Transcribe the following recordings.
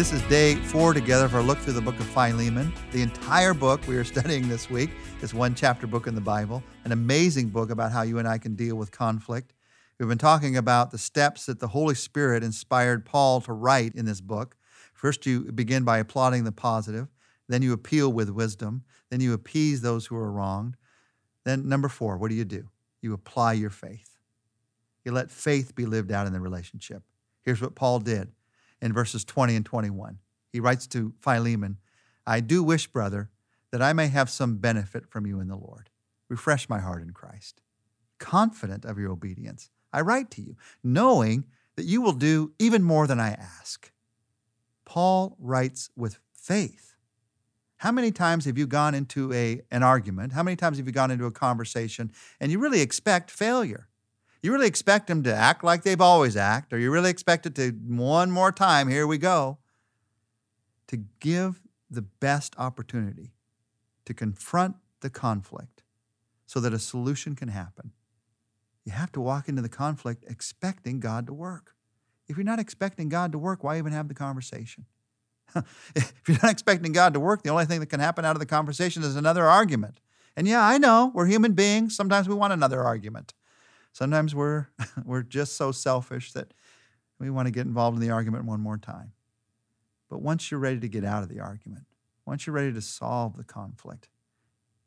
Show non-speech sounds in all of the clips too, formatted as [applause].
This is day four together of our look through the book of Philemon. The entire book we are [laughs] studying this week is one chapter book in the Bible, an amazing book about how you and I can deal with conflict. We've been talking about the steps that the Holy Spirit inspired Paul to write in this book. First, you begin by applauding the positive, then you appeal with wisdom, then you appease those who are wronged. Then, number four, what do you do? You apply your faith. You let faith be lived out in the relationship. Here's what Paul did in verses 20 and 21. He writes to Philemon, I do wish, brother, that I may have some benefit from you in the Lord. Refresh my heart in Christ. Confident of your obedience, I write to you, knowing that you will do even more than I ask. Paul writes with faith. How many times have you gone into a, an argument? How many times have you gone into a conversation and you really expect failure? You really expect them to act like they've always acted, or you really expect it to, one more time, here we go, to give the best opportunity to confront the conflict so that a solution can happen. You have to walk into the conflict expecting God to work. If you're not expecting God to work, why even have the conversation? [laughs] if you're not expecting God to work, the only thing that can happen out of the conversation is another argument. And yeah, I know we're human beings. Sometimes we want another argument. Sometimes we're [laughs] we're just so selfish that we want to get involved in the argument one more time. But once you're ready to get out of the argument, once you're ready to solve the conflict,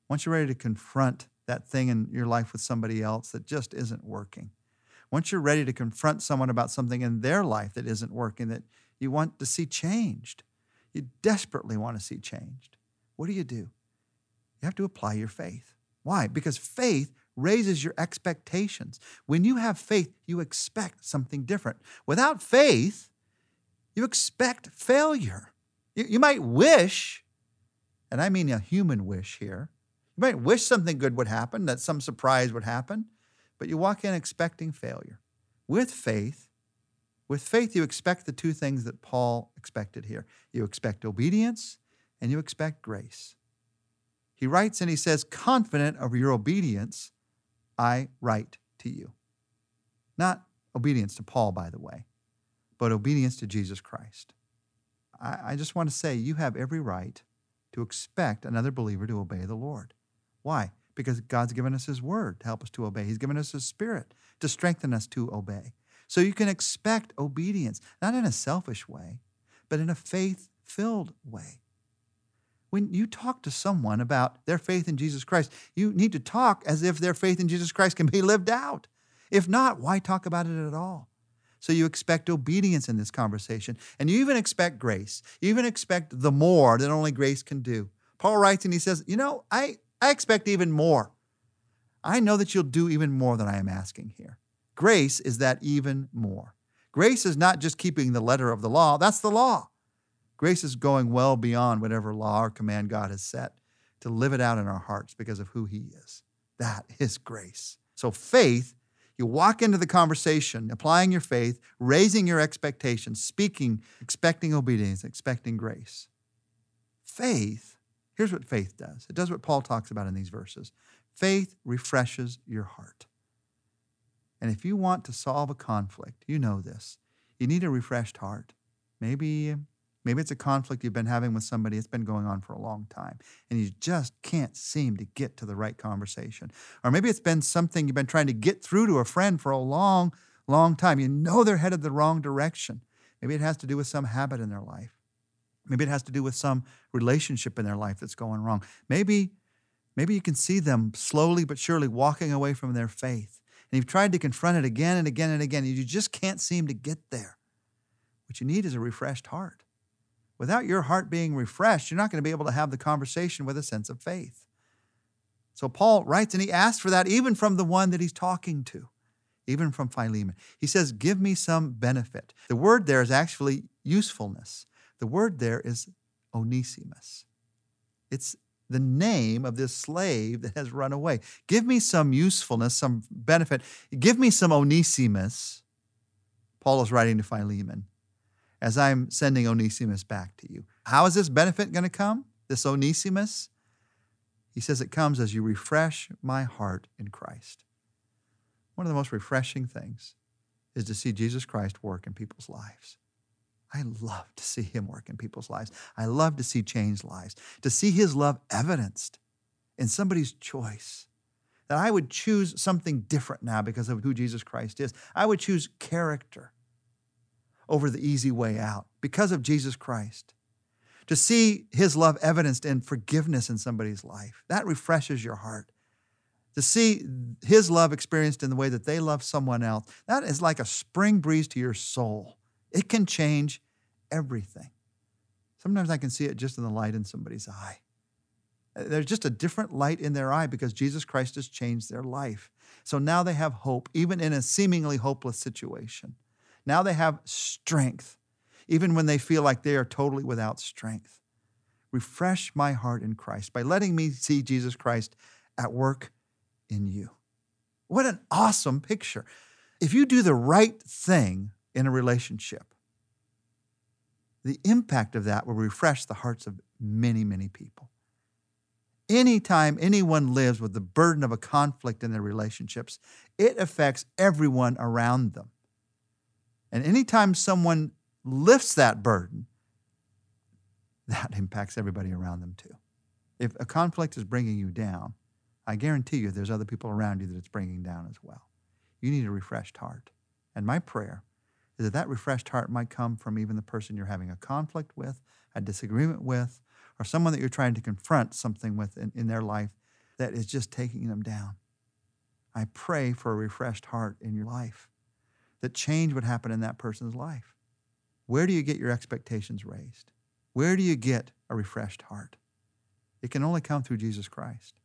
once you're ready to confront that thing in your life with somebody else that just isn't working, once you're ready to confront someone about something in their life that isn't working that you want to see changed, you desperately want to see changed, what do you do? You have to apply your faith. Why? Because faith raises your expectations. When you have faith, you expect something different. Without faith, you expect failure. You, you might wish, and I mean a human wish here, you might wish something good would happen, that some surprise would happen, but you walk in expecting failure. With faith, with faith, you expect the two things that Paul expected here. You expect obedience and you expect grace. He writes and he says, confident of your obedience, I write to you. Not obedience to Paul, by the way, but obedience to Jesus Christ. I, I just want to say you have every right to expect another believer to obey the Lord. Why? Because God's given us His Word to help us to obey. He's given us His Spirit to strengthen us to obey. So you can expect obedience, not in a selfish way, but in a faith filled way when you talk to someone about their faith in Jesus Christ, you need to talk as if their faith in Jesus Christ can be lived out. If not, why talk about it at all? So you expect obedience in this conversation, and you even expect grace. You even expect the more that only grace can do. Paul writes and he says, You know, I, I expect even more. I know that you'll do even more than I am asking here. Grace is that even more. Grace is not just keeping the letter of the law, that's the law. Grace is going well beyond whatever law or command God has set to live it out in our hearts because of who He is. That is grace. So, faith, you walk into the conversation applying your faith, raising your expectations, speaking, expecting obedience, expecting grace. Faith, here's what faith does it does what Paul talks about in these verses faith refreshes your heart. And if you want to solve a conflict, you know this. You need a refreshed heart. Maybe Maybe it's a conflict you've been having with somebody, it's been going on for a long time, and you just can't seem to get to the right conversation. Or maybe it's been something you've been trying to get through to a friend for a long, long time. You know they're headed the wrong direction. Maybe it has to do with some habit in their life. Maybe it has to do with some relationship in their life that's going wrong. Maybe, maybe you can see them slowly but surely walking away from their faith. And you've tried to confront it again and again and again, and you just can't seem to get there. What you need is a refreshed heart. Without your heart being refreshed, you're not going to be able to have the conversation with a sense of faith. So Paul writes, and he asks for that even from the one that he's talking to, even from Philemon. He says, Give me some benefit. The word there is actually usefulness. The word there is Onesimus. It's the name of this slave that has run away. Give me some usefulness, some benefit. Give me some Onesimus. Paul is writing to Philemon as I'm sending Onesimus back to you. How is this benefit going to come? This Onesimus? He says it comes as you refresh my heart in Christ. One of the most refreshing things is to see Jesus Christ work in people's lives. I love to see him work in people's lives. I love to see changed lives, to see his love evidenced in somebody's choice. That I would choose something different now because of who Jesus Christ is. I would choose character over the easy way out because of Jesus Christ. To see his love evidenced in forgiveness in somebody's life, that refreshes your heart. To see his love experienced in the way that they love someone else, that is like a spring breeze to your soul. It can change everything. Sometimes I can see it just in the light in somebody's eye. There's just a different light in their eye because Jesus Christ has changed their life. So now they have hope, even in a seemingly hopeless situation. Now they have strength, even when they feel like they are totally without strength. Refresh my heart in Christ by letting me see Jesus Christ at work in you. What an awesome picture. If you do the right thing in a relationship, the impact of that will refresh the hearts of many, many people. Anytime anyone lives with the burden of a conflict in their relationships, it affects everyone around them. And anytime someone lifts that burden, that [laughs] impacts everybody around them too. If a conflict is bringing you down, I guarantee you there's other people around you that it's bringing down as well. You need a refreshed heart. And my prayer is that that refreshed heart might come from even the person you're having a conflict with, a disagreement with, or someone that you're trying to confront something with in, in their life that is just taking them down. I pray for a refreshed heart in your life, that change would happen in that person's life. Where do you get your expectations raised? Where do you get a refreshed heart? It can only come through Jesus Christ.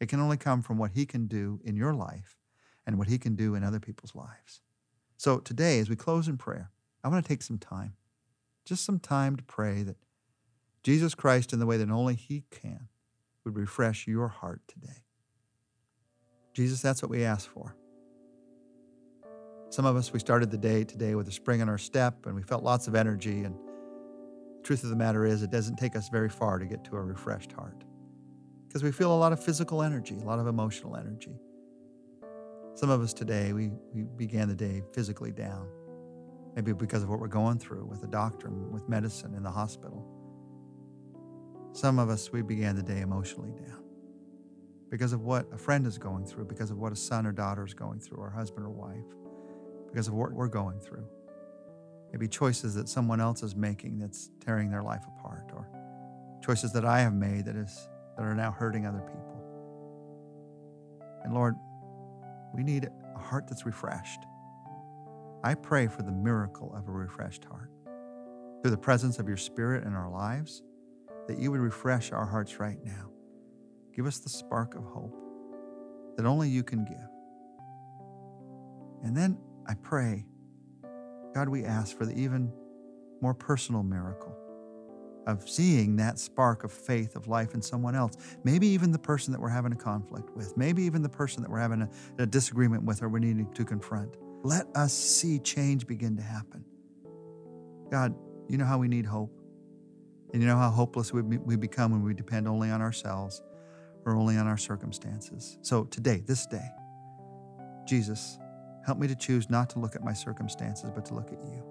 It can only come from what He can do in your life and what He can do in other people's lives. So today, as we close in prayer, I want to take some time, just some time to pray that Jesus Christ, in the way that only He can, would refresh your heart today. Jesus, that's what we ask for. Some of us, we started the day today with a spring in our step and we felt lots of energy. And the truth of the matter is, it doesn't take us very far to get to a refreshed heart because we feel a lot of physical energy, a lot of emotional energy. Some of us today, we, we began the day physically down, maybe because of what we're going through with the doctor, with medicine in the hospital. Some of us, we began the day emotionally down because of what a friend is going through, because of what a son or daughter is going through, or husband or wife, because of what we're going through. Maybe choices that someone else is making that's tearing their life apart, or choices that I have made that is that are now hurting other people. And Lord, we need a heart that's refreshed. I pray for the miracle of a refreshed heart. Through the presence of your Spirit in our lives, that you would refresh our hearts right now. Give us the spark of hope that only you can give. And then I pray, God, we ask for the even more personal miracle of seeing that spark of faith of life in someone else. Maybe even the person that we're having a conflict with, maybe even the person that we're having a, a disagreement with or we're needing to confront. Let us see change begin to happen. God, you know how we need hope. And you know how hopeless we, we become when we depend only on ourselves or only on our circumstances. So today, this day, Jesus, help me to choose not to look at my circumstances, but to look at you.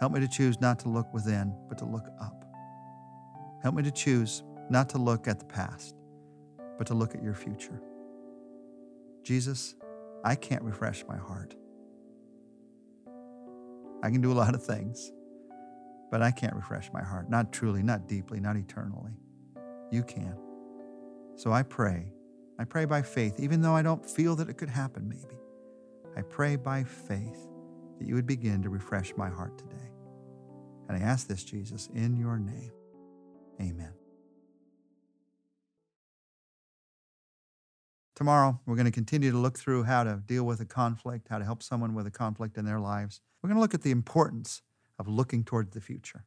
Help me to choose not to look within, but to look up. Help me to choose not to look at the past, but to look at your future. Jesus, I can't refresh my heart. I can do a lot of things, but I can't refresh my heart. Not truly, not deeply, not eternally. You can. So I pray. I pray by faith, even though I don't feel that it could happen, maybe. I pray by faith that you would begin to refresh my heart today. And I ask this, Jesus, in your name. Amen. Tomorrow, we're going to continue to look through how to deal with a conflict, how to help someone with a conflict in their lives. We're going to look at the importance of looking toward the future.